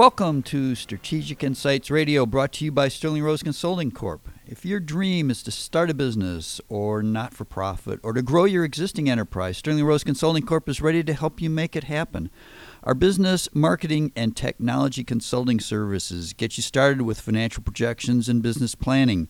welcome to Strategic Insights Radio, brought to you by Sterling Rose Consulting Corp. If your dream is to start a business or not for profit or to grow your existing enterprise, Sterling Rose Consulting Corp is ready to help you make it happen. Our business, marketing, and technology consulting services get you started with financial projections and business planning,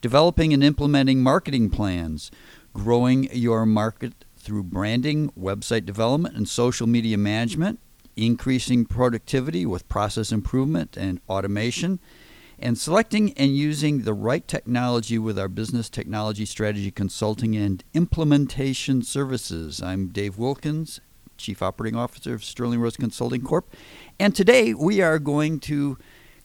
developing and implementing marketing plans, growing your market through branding, website development, and social media management increasing productivity with process improvement and automation, and selecting and using the right technology with our business technology strategy consulting and implementation services. I'm Dave Wilkins, Chief Operating Officer of Sterling Rose Consulting Corp. And today we are going to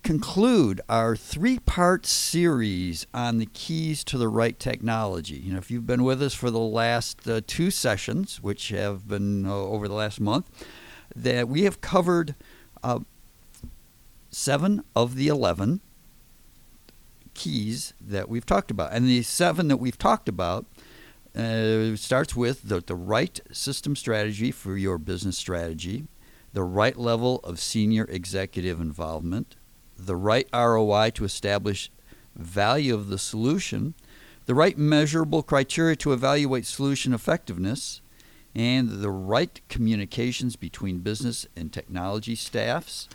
conclude our three part series on the keys to the right technology. You know, if you've been with us for the last uh, two sessions, which have been uh, over the last month, that we have covered uh, seven of the 11 keys that we've talked about. And the seven that we've talked about uh, starts with the, the right system strategy for your business strategy, the right level of senior executive involvement, the right ROI to establish value of the solution, the right measurable criteria to evaluate solution effectiveness, and the right communications between business and technology staffs.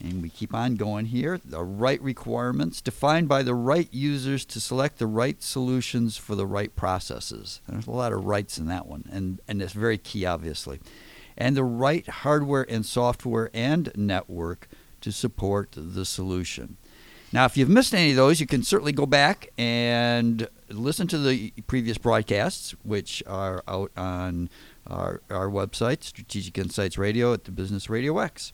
And we keep on going here. The right requirements defined by the right users to select the right solutions for the right processes. There's a lot of rights in that one, and, and it's very key, obviously. And the right hardware and software and network to support the solution. Now, if you've missed any of those, you can certainly go back and listen to the previous broadcasts, which are out on our, our website, Strategic Insights Radio at the Business Radio X.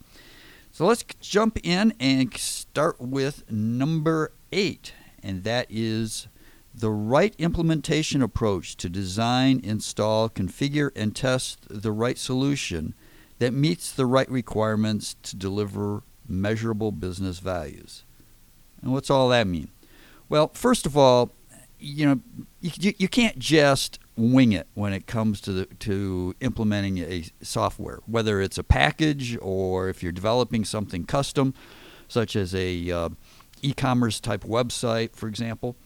So let's jump in and start with number eight, and that is the right implementation approach to design, install, configure, and test the right solution that meets the right requirements to deliver measurable business values. And what's all that mean? Well, first of all, you know, you, you can't just wing it when it comes to the, to implementing a software, whether it's a package or if you're developing something custom, such as a uh, e-commerce type website, for example.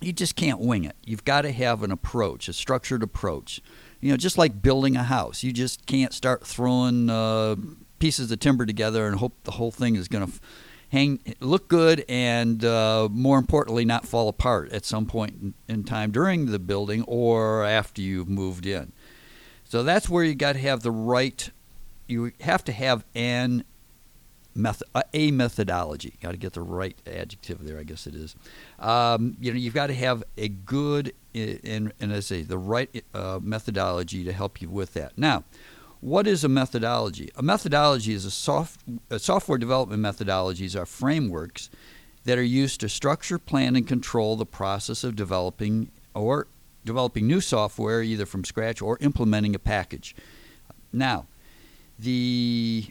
You just can't wing it. You've got to have an approach, a structured approach. You know, just like building a house, you just can't start throwing uh, pieces of timber together and hope the whole thing is going to hang, look good, and uh, more importantly, not fall apart at some point in, time during the building or after you've moved in. So that's where you got to have the right. You have to have an method, a methodology. Got to get the right adjective there. I guess it is. Um, you know, you've got to have a good and and I say the right uh, methodology to help you with that. Now, what is a methodology? A methodology is a, soft, a software development methodologies are frameworks that are used to structure, plan, and control the process of developing or developing new software either from scratch or implementing a package. Now, the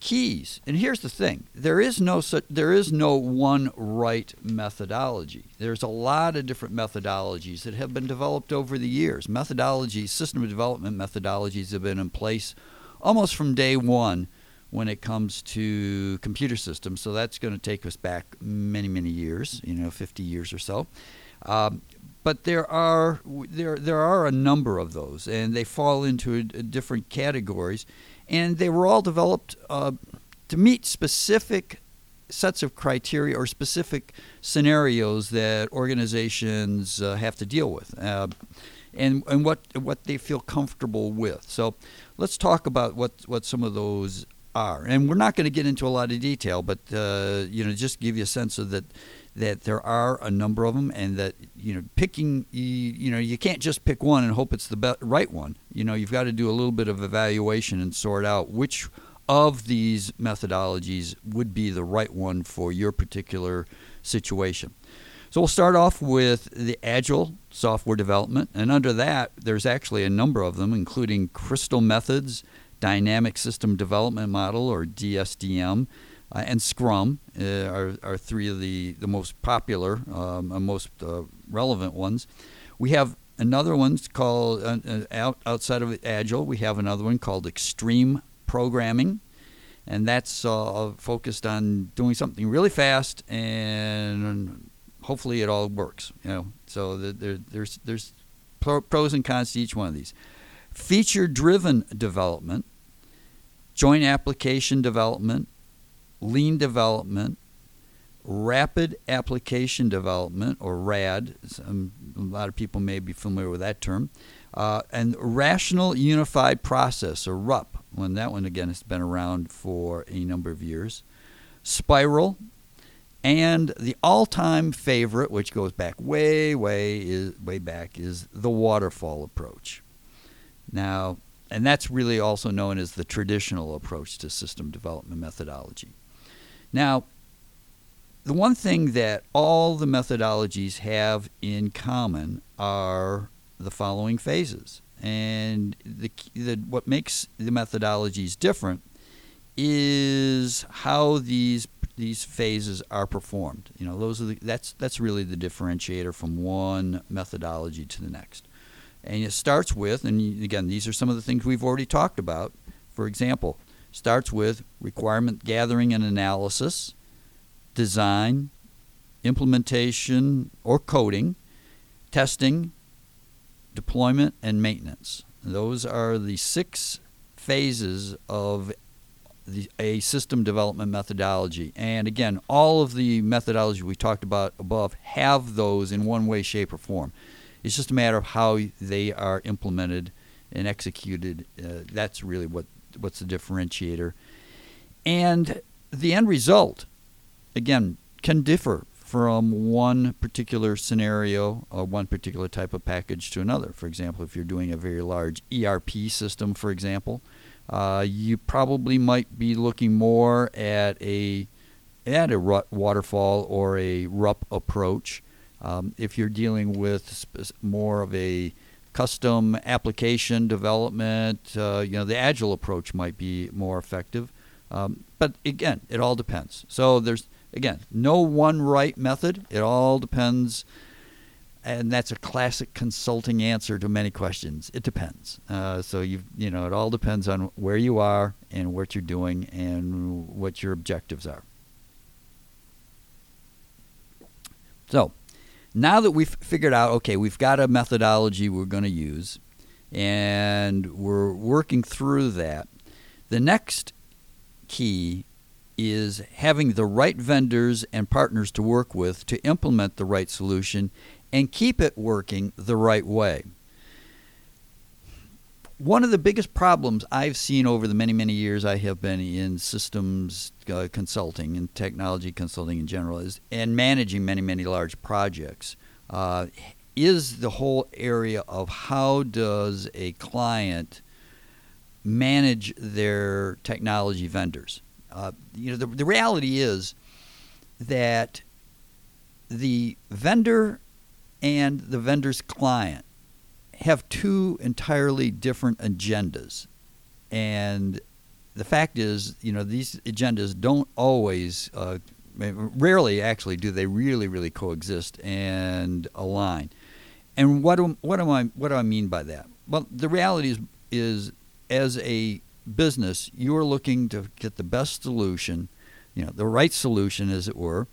keys. And here's the thing: there is no such, there is no one right methodology. There's a lot of different methodologies that have been developed over the years. Methodologies, system development methodologies have been in place almost from day one when it comes to computer systems. So that's going to take us back many, many years, you know, 50 years or so. Um, but there are there there are a number of those, and they fall into different categories and they were all developed uh, to meet specific sets of criteria or specific scenarios that organizations uh, have to deal with, uh, and and what what they feel comfortable with. So, let's talk about what what some of those are, and we're not going to get into a lot of detail, but uh, you know, just give you a sense of that that there are a number of them and that you know picking you, you know you can't just pick one and hope it's the be- right one. You know you've got to do a little bit of evaluation and sort out which of these methodologies would be the right one for your particular situation. So we'll start off with the agile software development and under that there's actually a number of them including crystal methods dynamic system development model or dsdm uh, and Scrum uh, are, are three of the, the most popular um, and most uh, relevant ones. We have another one called, uh, uh, out, outside of Agile, we have another one called Extreme Programming. and that's uh, focused on doing something really fast and hopefully it all works. You know, so the, there, there's there's pros and cons to each one of these. Feature-driven development, joint application development, lean development, rapid application development, or RAD. Some, a lot of people may be familiar with that term. Uh, and rational unified process, or RUP. When that one again has been around for a number of years. Spiral, and the all-time favorite, which goes back way, way, is, way back, is the waterfall approach. Now, and that's really also known as the traditional approach to system development methodology. Now, the one thing that all the methodologies have in common are the following phases. And the, the, what makes the methodologies different is how these these phases are performed. You know, those are the, that's that's really the differentiator from one methodology to the next. And it starts with, and again, these are some of the things we've already talked about. For example, starts with requirement gathering and analysis, design, implementation or coding, testing, deployment, and maintenance. Those are the six phases of the, a system development methodology. And again, all of the methodologies we talked about above have those in one way, shape, or form. It's just a matter of how they are implemented and executed. Uh, that's really what what's the differentiator. And the end result, again, can differ from one particular scenario or one particular type of package to another. For example, if you're doing a very large ERP system, for example, uh, you probably might be looking more at a at a waterfall or a RUP approach. Um, if you're dealing with more of a custom application development, uh, you know the agile approach might be more effective. Um, but again, it all depends. So there's again no one right method. It all depends and that's a classic consulting answer to many questions. It depends. Uh, so you you know it all depends on where you are and what you're doing and what your objectives are. So now that we've figured out, okay, we've got a methodology we're going to use, and we're working through that. The next key is having the right vendors and partners to work with to implement the right solution and keep it working the right way. One of the biggest problems I've seen over the many, many years I have been in systems uh, consulting and technology consulting in general is, and managing many, many large projects uh, is the whole area of how does a client manage their technology vendors. Uh, you know, the, the reality is that the vendor and the vendor's client have two entirely different agendas. And the fact is, you know, these agendas don't always, uh, rarely actually, do they really, really coexist and align. And what do, what am I what do I mean by that? Well, the reality is is as a business, you are looking to get the best solution, you know, the right solution, as it were,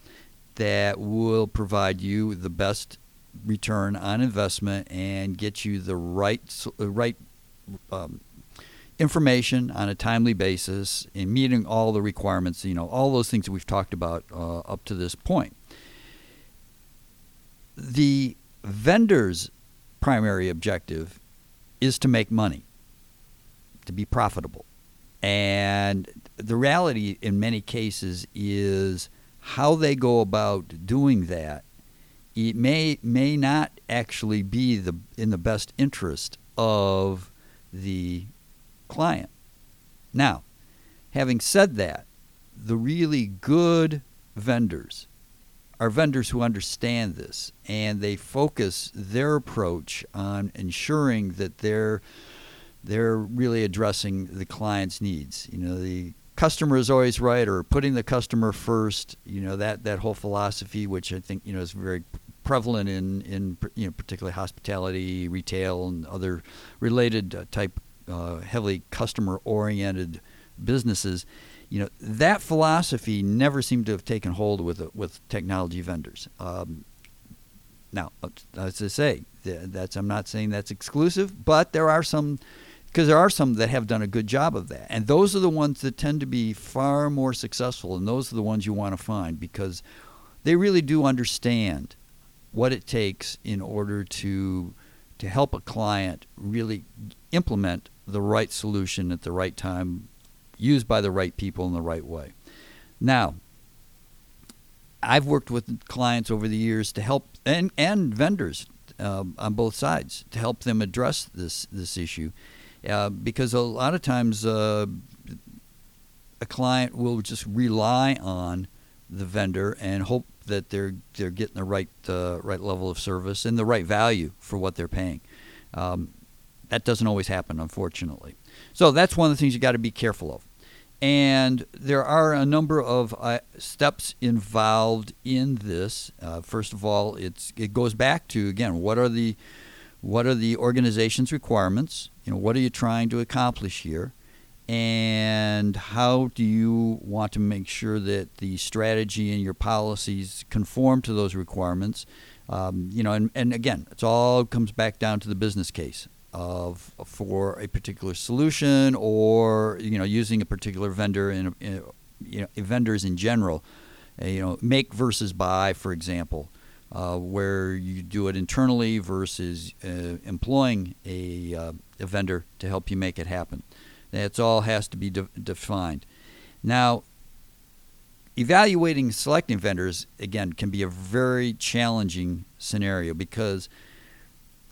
that will provide you the best return on investment and get you the right uh, right um, information on a timely basis and meeting all the requirements. You know, all those things that we've talked about uh, up to this point. The vendor's primary objective is to make money, to be profitable. And the reality in many cases is how they go about doing that it may may not actually be the in the best interest of the client. Now, having said that, the really good vendors are vendors who understand this and they focus their approach on ensuring that they're they're really addressing the client's needs. You know, the customer is always right or putting the customer first, you know, that that whole philosophy which I think, you know, is very prevalent in in you know particularly hospitality, retail, and other related uh, type uh, heavily customer oriented businesses you know that philosophy never seemed to have taken hold with with technology vendors. Um, now, as I say, that's I'm not saying that's exclusive, but there are some because there are some that have done a good job of that, and those are the ones that tend to be far more successful, and those are the ones you want to find because they really do understand what it takes in order to to help a client really implement the right solution at the right time, used by the right people in the right way. Now, I've worked with clients over the years to help and and vendors uh, on both sides to help them address this this issue, uh, because a lot of times uh, a client will just rely on the vendor and hope that they're they're getting the right uh, right level of service and the right value for what they're paying. Um, that doesn't always happen, unfortunately. So that's one of the things you got to be careful of. And there are a number of uh, steps involved in this. Uh, first of all, it's it goes back to again what are the what are the organization's requirements? You know, what are you trying to accomplish here? And how do you want to make sure that the strategy and your policies conform to those requirements? Um, you know, and, and again, it all comes back down to the business case of for a particular solution or you know using a particular vendor in you know vendors in general uh, you know make versus buy for example uh, where you do it internally versus uh, employing a, uh, a, vendor to help you make it happen that's all has to be de- defined now evaluating selecting vendors again can be a very challenging scenario because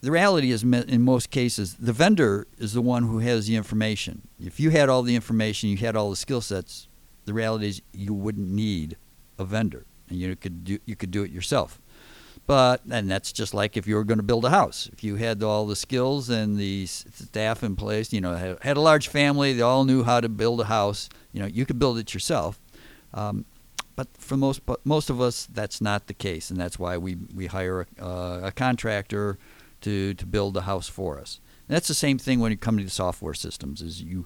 the reality is, in most cases, the vendor is the one who has the information. If you had all the information, you had all the skill sets, the reality is you wouldn't need a vendor, and you could do you could do it yourself. But and that's just like if you were going to build a house. If you had all the skills and the staff in place, you know, had, had a large family, they all knew how to build a house. You know, you could build it yourself. Um, but for most most of us, that's not the case, and that's why we we hire a, uh, a contractor to, to build the house for us. And that's the same thing when you come to the software systems. Is you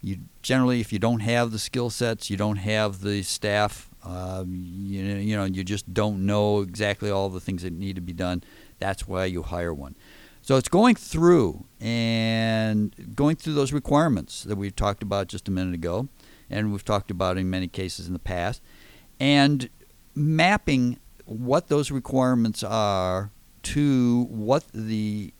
you generally if you don't have the skill sets, you don't have the staff, uh, you, you know, you just don't know exactly all the things that need to be done. That's why you hire one. So it's going through and going through those requirements that we talked about just a minute ago, and we've talked about in many cases in the past, and mapping what those requirements are to what the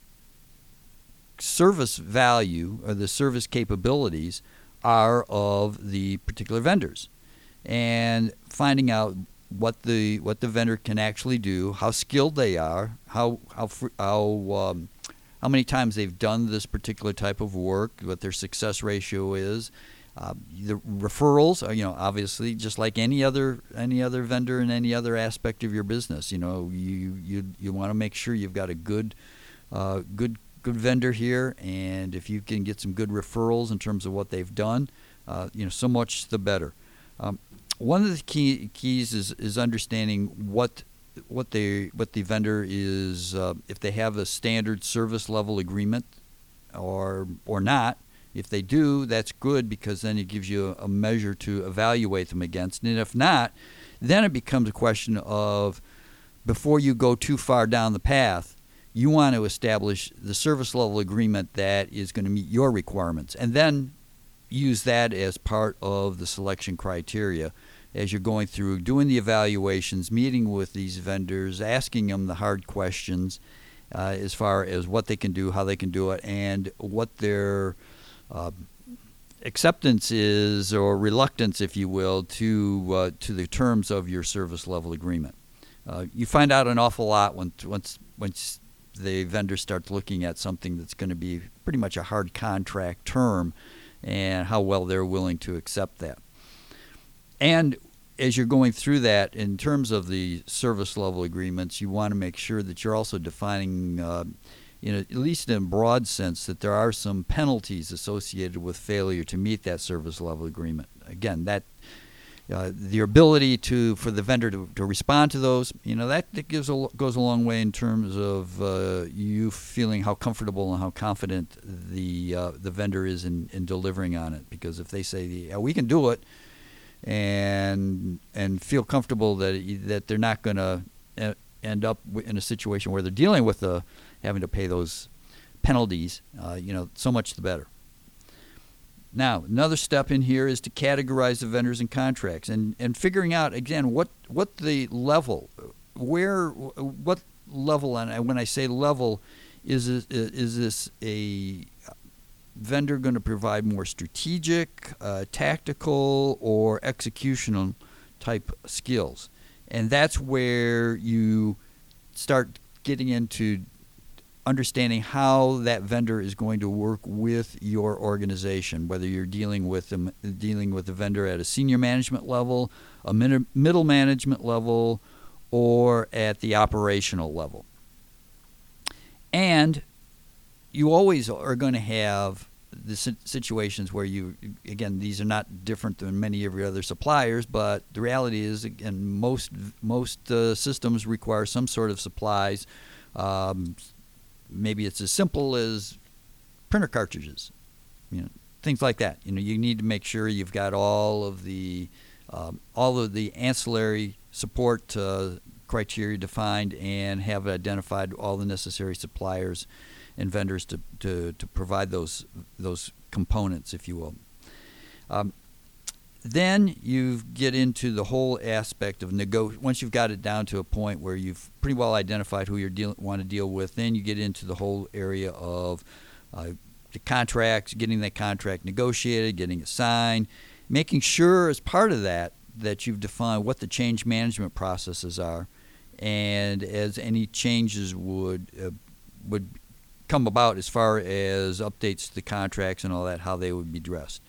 service value or the service capabilities are of the particular vendors and finding out what the what the vendor can actually do, how skilled they are, how how how um, how many times they've done this particular type of work, what their success ratio is, uh, the referrals are, you know, obviously just like any other any other vendor in any other aspect of your business. You know, you you you want to make sure you've got a good uh, good good vendor here, and if you can get some good referrals in terms of what they've done, uh, you know, so much the better. Um, one of the key keys is is understanding what what they what the vendor is uh, if they have a standard service level agreement or or not. If they do, that's good because then it gives you a measure to evaluate them against. And if not, then it becomes a question of before you go too far down the path, you want to establish the service level agreement that is going to meet your requirements. And then use that as part of the selection criteria as you're going through doing the evaluations, meeting with these vendors, asking them the hard questions uh, as far as what they can do, how they can do it, and what their uh, acceptance is, or reluctance, if you will, to uh, to the terms of your service level agreement. Uh, you find out an awful lot once once once the vendor starts looking at something that's going to be pretty much a hard contract term, and how well they're willing to accept that. And as you're going through that, in terms of the service level agreements, you want to make sure that you're also defining uh, you know, at least in a broad sense, that there are some penalties associated with failure to meet that service level agreement. Again, that uh, the ability to for the vendor to, to respond to those, you know, that, that gives a, goes a long way in terms of uh, you feeling how comfortable and how confident the uh, the vendor is in, in delivering on it. Because if they say, yeah, we can do it, and and feel comfortable that that they're not going to end up in a situation where they're dealing with the having to pay those penalties. Uh, you know, so much the better. Now, another step in here is to categorize the vendors and contracts and, and figuring out again what what the level, where what level and when I say level, is is this a vendor going to provide more strategic, uh, tactical, or executional type skills? And that's where you start getting into understanding how that vendor is going to work with your organization, whether you're dealing with them, dealing with a vendor at a senior management level, a middle management level, or at the operational level. And you always are going to have the situations where you again these are not different than many of your other suppliers but the reality is again most most uh, systems require some sort of supplies um, maybe it's as simple as printer cartridges, you know, things like that. You know, you need to make sure you've got all of the um, all of the ancillary support uh, criteria defined and have identified all the necessary suppliers and vendors to, to, to provide those those components, if you will. Um, then you get into the whole aspect of nego. Once you've got it down to a point where you've pretty well identified who you deal- want to deal with, then you get into the whole area of uh, the contracts, getting that contract negotiated, getting it signed, making sure as part of that that you've defined what the change management processes are, and as any changes would uh, would come about as far as updates to the contracts and all that, how they would be addressed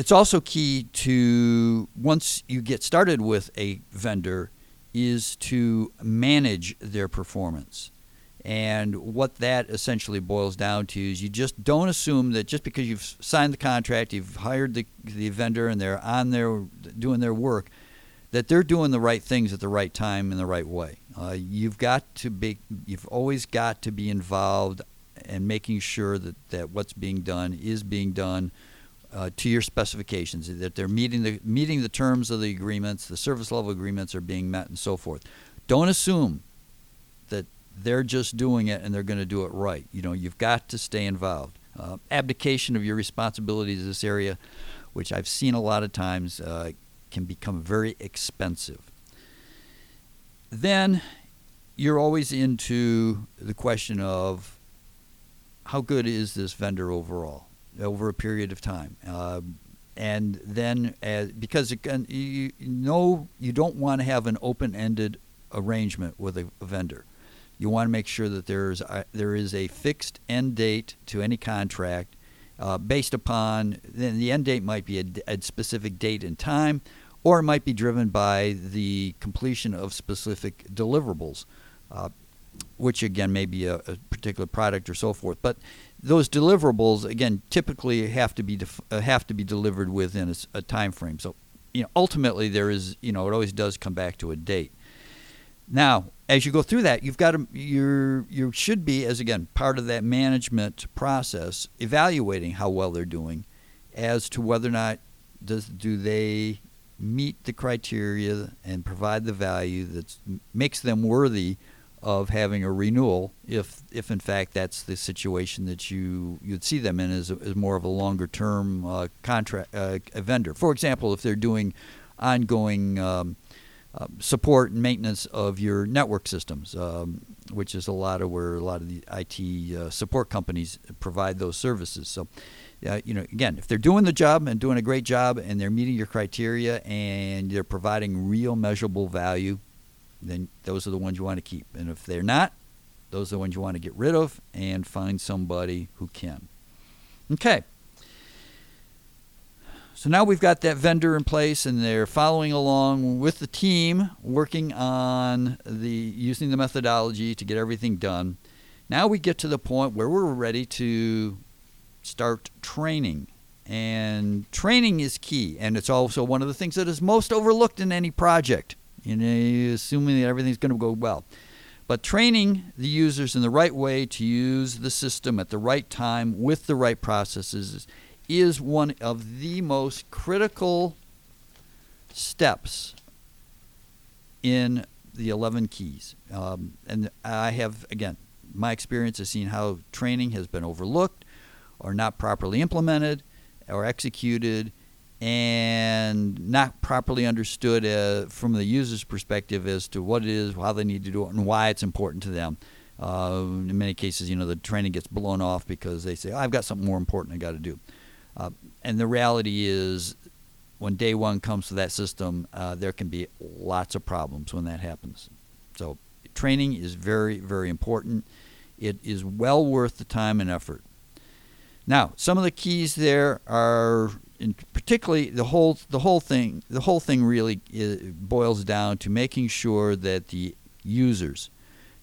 it's also key to once you get started with a vendor is to manage their performance. And what that essentially boils down to is you just don't assume that just because you've signed the contract, you've hired the, the vendor, and they're on there doing their work, that they're doing the right things at the right time in the right way. Uh, you've got to be, you've always got to be involved and making sure that, that what's being done is being done uh, to your specifications, that they're meeting the meeting the terms of the agreements, the service level agreements are being met, and so forth. Don't assume that they're just doing it and they're going to do it right. You know, you've got to stay involved. Uh, abdication of your responsibilities in this area, which I've seen a lot of times, uh, can become very expensive. Then you're always into the question of how good is this vendor overall? over a period of time. Uh, and then, as, because again, you, know you don't want to have an open-ended arrangement with a, a vendor. You want to make sure that there's a, there is a fixed end date to any contract, uh, based upon then the end date might be a, a, specific date and time, or it might be driven by the completion of specific deliverables, uh, which again may be a, a particular product or so forth. But those deliverables again typically have to be def- uh, have to be delivered within a, a, time frame. So, you know, ultimately there is, you know, it always does come back to a date. Now, as you go through that, you've got to you you should be as again part of that management process evaluating how well they're doing as to whether or not does do they meet the criteria and provide the value that makes them worthy of having a renewal if if in fact that's the situation that you you'd see them in as, as more of a longer term uh, contract uh, vendor. For example, if they're doing ongoing um, uh, support and maintenance of your network systems, um, which is a lot of where a lot of the IT uh, support companies provide those services. So. Uh, you know, again, if they're doing the job and doing a great job, and they're meeting your criteria, and they're providing real measurable value, then those are the ones you want to keep. And if they're not, those are the ones you want to get rid of and find somebody who can. Okay. So now we've got that vendor in place and they're following along with the team working on the using the methodology to get everything done. Now we get to the point where we're ready to start training. And training is key and it's also one of the things that is most overlooked in any project know, assuming that everything's going to go well. But training the users in the right way to use the system at the right time with the right processes is one of the most critical steps in the 11 keys. Um, and I have, again, my experience has seen how training has been overlooked or not properly implemented or executed and not properly understood uh, from the user's perspective as to what it is, how they need to do it, and why it's important to them. Uh, in many cases, you know, the training gets blown off because they say, oh, I've got something more important I got to do. Uh, and the reality is, when day one comes to that system, uh, there can be lots of problems when that happens. So, training is very, very important. It is well worth the time and effort. Now, some of the keys there are, particularly the whole the whole thing. The whole thing really uh, boils down to making sure that the users,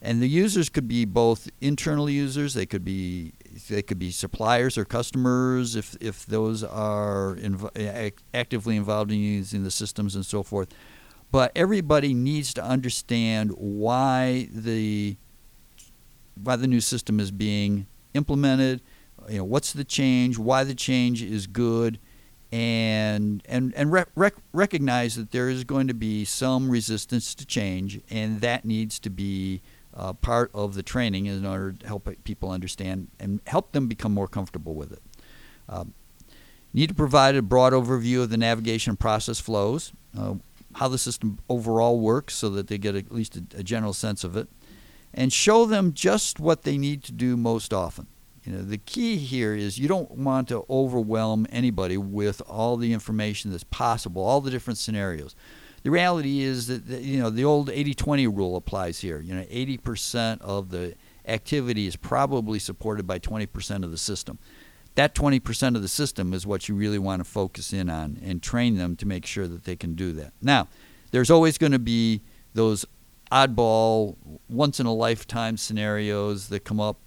and the users could be both internal users. They could be they could be suppliers or customers if if those are inv- actively involved in using the systems and so forth. But everybody needs to understand why the why the new system is being implemented. You know, what's the change? Why the change is good, and and and rec- recognize that there is going to be some resistance to change, and that needs to be uh, part of the training in order to help people understand and help them become more comfortable with it. Um, need to provide a broad overview of the navigation process flows, uh, how the system overall works so that they get at least a, a, general sense of it, and show them just what they need to do most often. You know, the key here is you don't want to overwhelm anybody with all the information that's possible, all the different scenarios the reality is that, you know the old 80-20 rule applies here. You know, 80% of the activity is probably supported by 20% of the system. That 20% of the system is what you really want to focus in on and train them to make sure that they can do that. Now, there's always going to be those oddball, once in a lifetime scenarios that come up.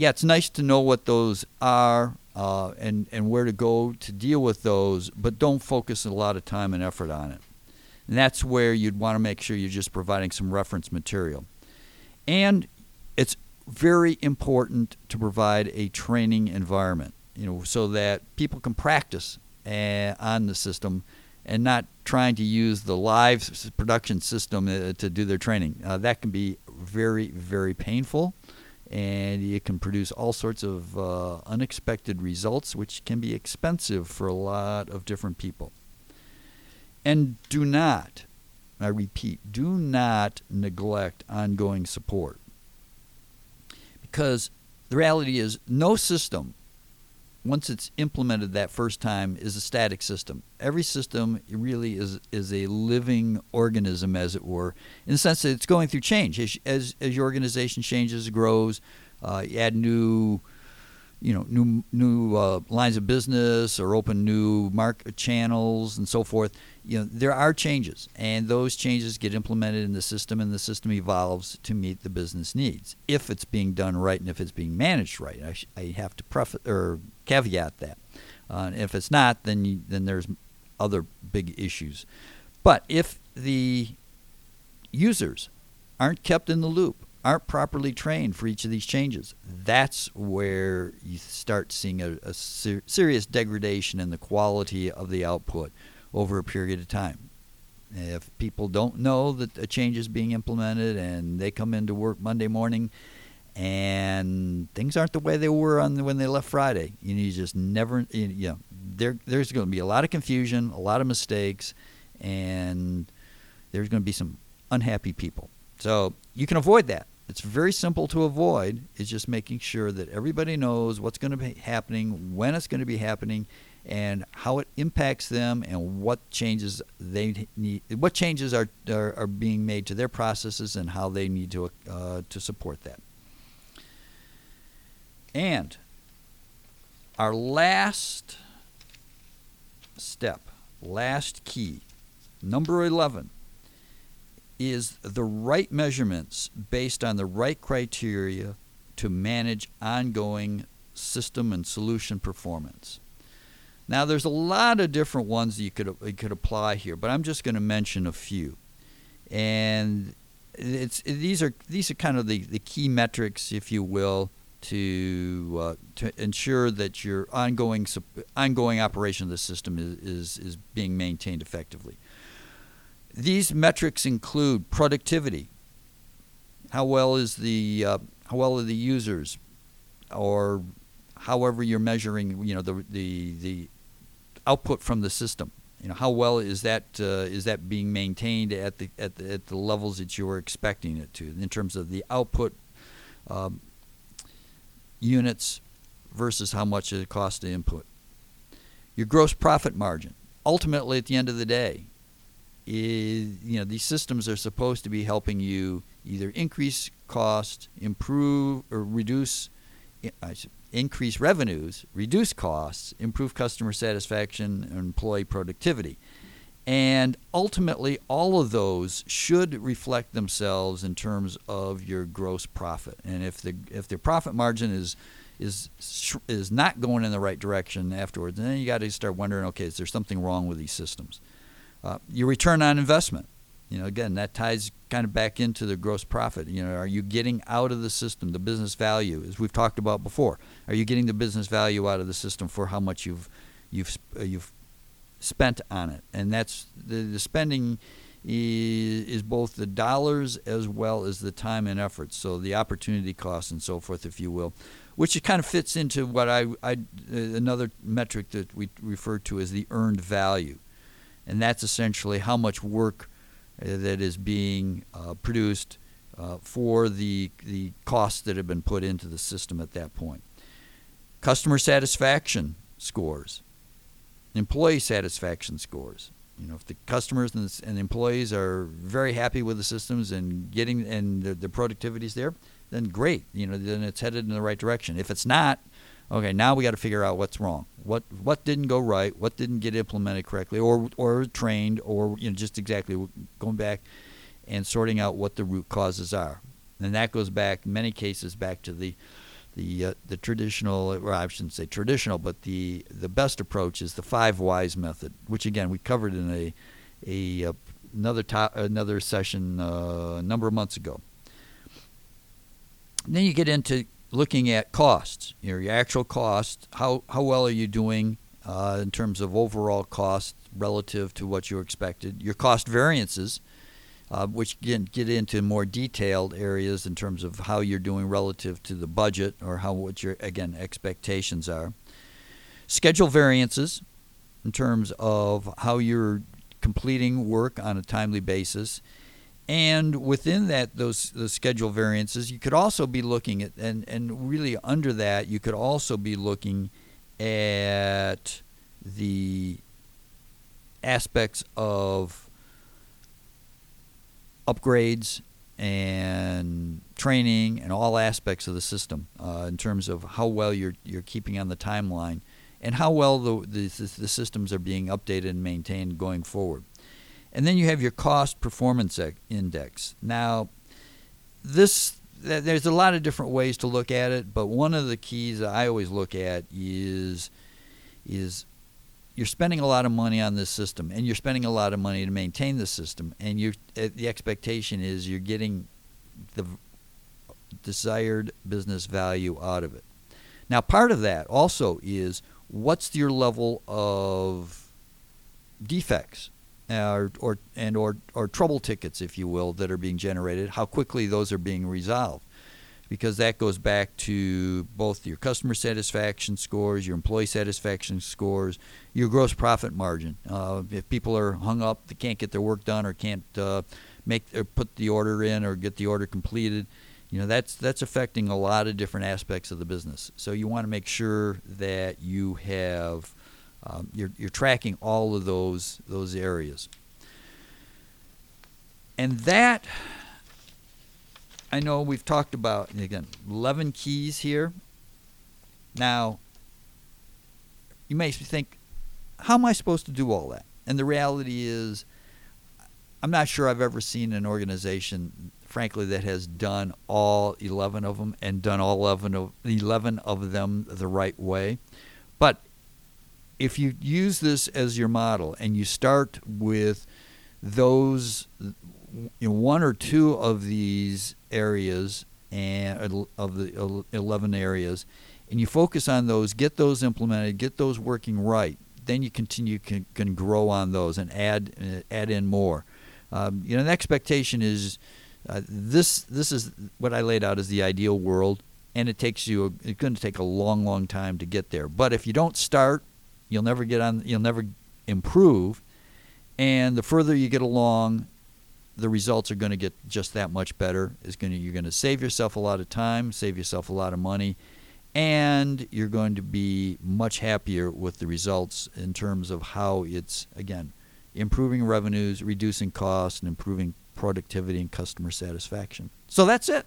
Yeah, it's nice to know what those are uh, and and where to go to deal with those, but don't focus a lot of time and effort on it. And that's where you'd want to make sure you're just providing some reference material. And it's very important to provide a training environment, you know, so that people can practice uh, on the system and not trying to use the live production system uh, to do their training. Uh, that can be very, very painful, and it can produce all sorts of uh, unexpected results, which can be expensive for a lot of different people. And do not, I repeat, do not neglect ongoing support. Because the reality is, no system, once it's implemented that first time, is a static system. Every system really is, is a living organism, as it were, in the sense that it's going through change. As, as, as your organization changes, grows, uh, you add new you know new new uh, lines of business or open new market channels and so forth you know there are changes and those changes get implemented in the system and the system evolves to meet the business needs. If it's being done right and if it's being managed right i, sh- I have to preface or caveat that. Uh, if it's not then you, then there's other big issues. But if the users aren't kept in the loop aren't properly trained for each of these changes. That's where you start seeing a, a ser- serious degradation in the quality of the output over a period of time. If people don't know that a change is being implemented and they come into work Monday morning and things aren't the way they were on the, when they left Friday, you, know, you just never, you know, there, there's going to be a lot of confusion, a lot of mistakes, and there's going to be some unhappy people. So you can avoid that. It's very simple to avoid. It's just making sure that everybody knows what's going to be happening, when it's going to be happening, and how it impacts them, and what changes they need, what changes are are, are being made to their processes, and how they need to uh, to support that. And our last step, last key, number eleven is the right measurements based on the right criteria to manage ongoing system and solution performance. Now, there's a lot of different ones that you could you could apply here, but I'm just going to mention a few. And it's these are these are kind of the, the key metrics, if you will, to uh, to ensure that your ongoing ongoing operation of the system is, is is being maintained effectively. These metrics include productivity. How well is the uh, how well are the users, or however you're measuring, you know, the the the output from the system. You know, how well is that uh, is that being maintained at the, at the at the levels that you were expecting it to in terms of the output um, units versus how much it costs to input. Your gross profit margin. Ultimately, at the end of the day, is you know these systems are supposed to be helping you either increase cost, improve or reduce, increase revenues, reduce costs, improve customer satisfaction, and employee productivity. And ultimately, all of those should reflect themselves in terms of your gross profit. And if the if the profit margin is is is not going in the right direction afterwards, then you got to start wondering, okay, is there something wrong with these systems? Uh, your return on investment. You know, again, that ties kind of back into the gross profit. You know, are you getting out of the system the business value, as we've talked about before? Are you getting the business value out of the system for how much you've you've uh, you've spent on it? And that's the, the spending is, both the dollars as well as the time and effort. So the opportunity costs and so forth, if you will, which kind of fits into what I, I another metric that we refer to as the earned value, and that's essentially how much work that is being uh, produced uh, for the, the costs that have been put into the system at that point. Customer satisfaction scores, employee satisfaction scores. You know, if the customers and the, and the employees are very happy with the systems and getting and the, the productivity is there, then great. You know, then it's headed in the right direction. If it's not, okay, now we got to figure out what's wrong. What what didn't go right? What didn't get implemented correctly, or or trained, or you know, just exactly going back and sorting out what the root causes are. And that goes back, in many cases, back to the the uh, the traditional, or I shouldn't say traditional, but the the best approach is the five whys method, which again we covered in a a uh, another to- another session uh, a number of months ago. And then you get into looking at costs, your actual cost. How how well are you doing uh, in terms of overall cost relative to what you expected? Your cost variances, uh, which get get into more detailed areas in terms of how you're doing relative to the budget or how what your again expectations are. Schedule variances, in terms of how you're completing work on a timely basis and within that, those, those schedule variances, you could also be looking at, and, and really under that, you could also be looking at the aspects of upgrades and training and all aspects of the system uh, in terms of how well you're, you're keeping on the timeline and how well the, the, the systems are being updated and maintained going forward. And then you have your cost performance index. Now, this there's a lot of different ways to look at it, but one of the keys I always look at is is you're spending a lot of money on this system, and you're spending a lot of money to maintain the system, and you uh, the expectation is you're getting the desired business value out of it. Now, part of that also is what's your level of defects or, or and or, or trouble tickets, if you will, that are being generated, how quickly those are being resolved, because that goes back to both your customer satisfaction scores, your employee satisfaction scores, your gross profit margin. Uh, if people are hung up, they can't get their work done, or can't uh, make or put the order in, or get the order completed. You know that's that's affecting a lot of different aspects of the business. So you want to make sure that you have um, you're, you're tracking all of those those areas. And that, I know we've talked about, again, 11 keys here. Now, you may think, how am I supposed to do all that? And the reality is, I'm not sure I've ever seen an organization, frankly, that has done all 11 of them and done all 11 of, 11 of them the right way. But if you use this as your model and you start with those you know, one or two of these areas and of the 11 areas, and you focus on those, get those implemented, get those working right. Then you continue can, can grow on those and add uh, add in more. Um, you know, the expectation is uh, this. This is what I laid out as the ideal world, and it takes you. It's going to take a long, long time to get there. But if you don't start, you'll never get on. You'll never improve, and the further you get along, the results are going to get just that much better. Is going to you're going to save yourself a lot of time, save yourself a lot of money, and you're going to be much happier with the results in terms of how it's again improving revenues, reducing costs, and improving productivity and customer satisfaction. So that's it.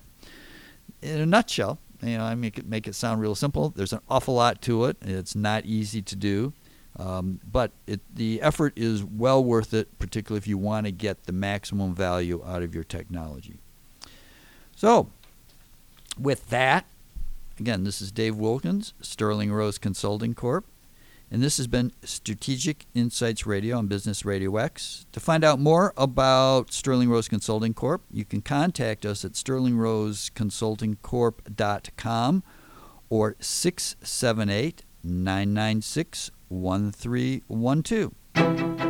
In a nutshell, you know, I make it make it sound real simple. There's an awful lot to it. It's not easy to do. Um, but it, the effort is well worth it, particularly if you want to get the maximum value out of your technology. So, with that, again, this is Dave Wilkins, Sterling Rose Consulting Corp. And this has been Strategic Insights Radio on Business Radio X. To find out more about Sterling Rose Consulting Corp, you can contact us at sterlingroseconsultingcorp.com or 678 996 1312.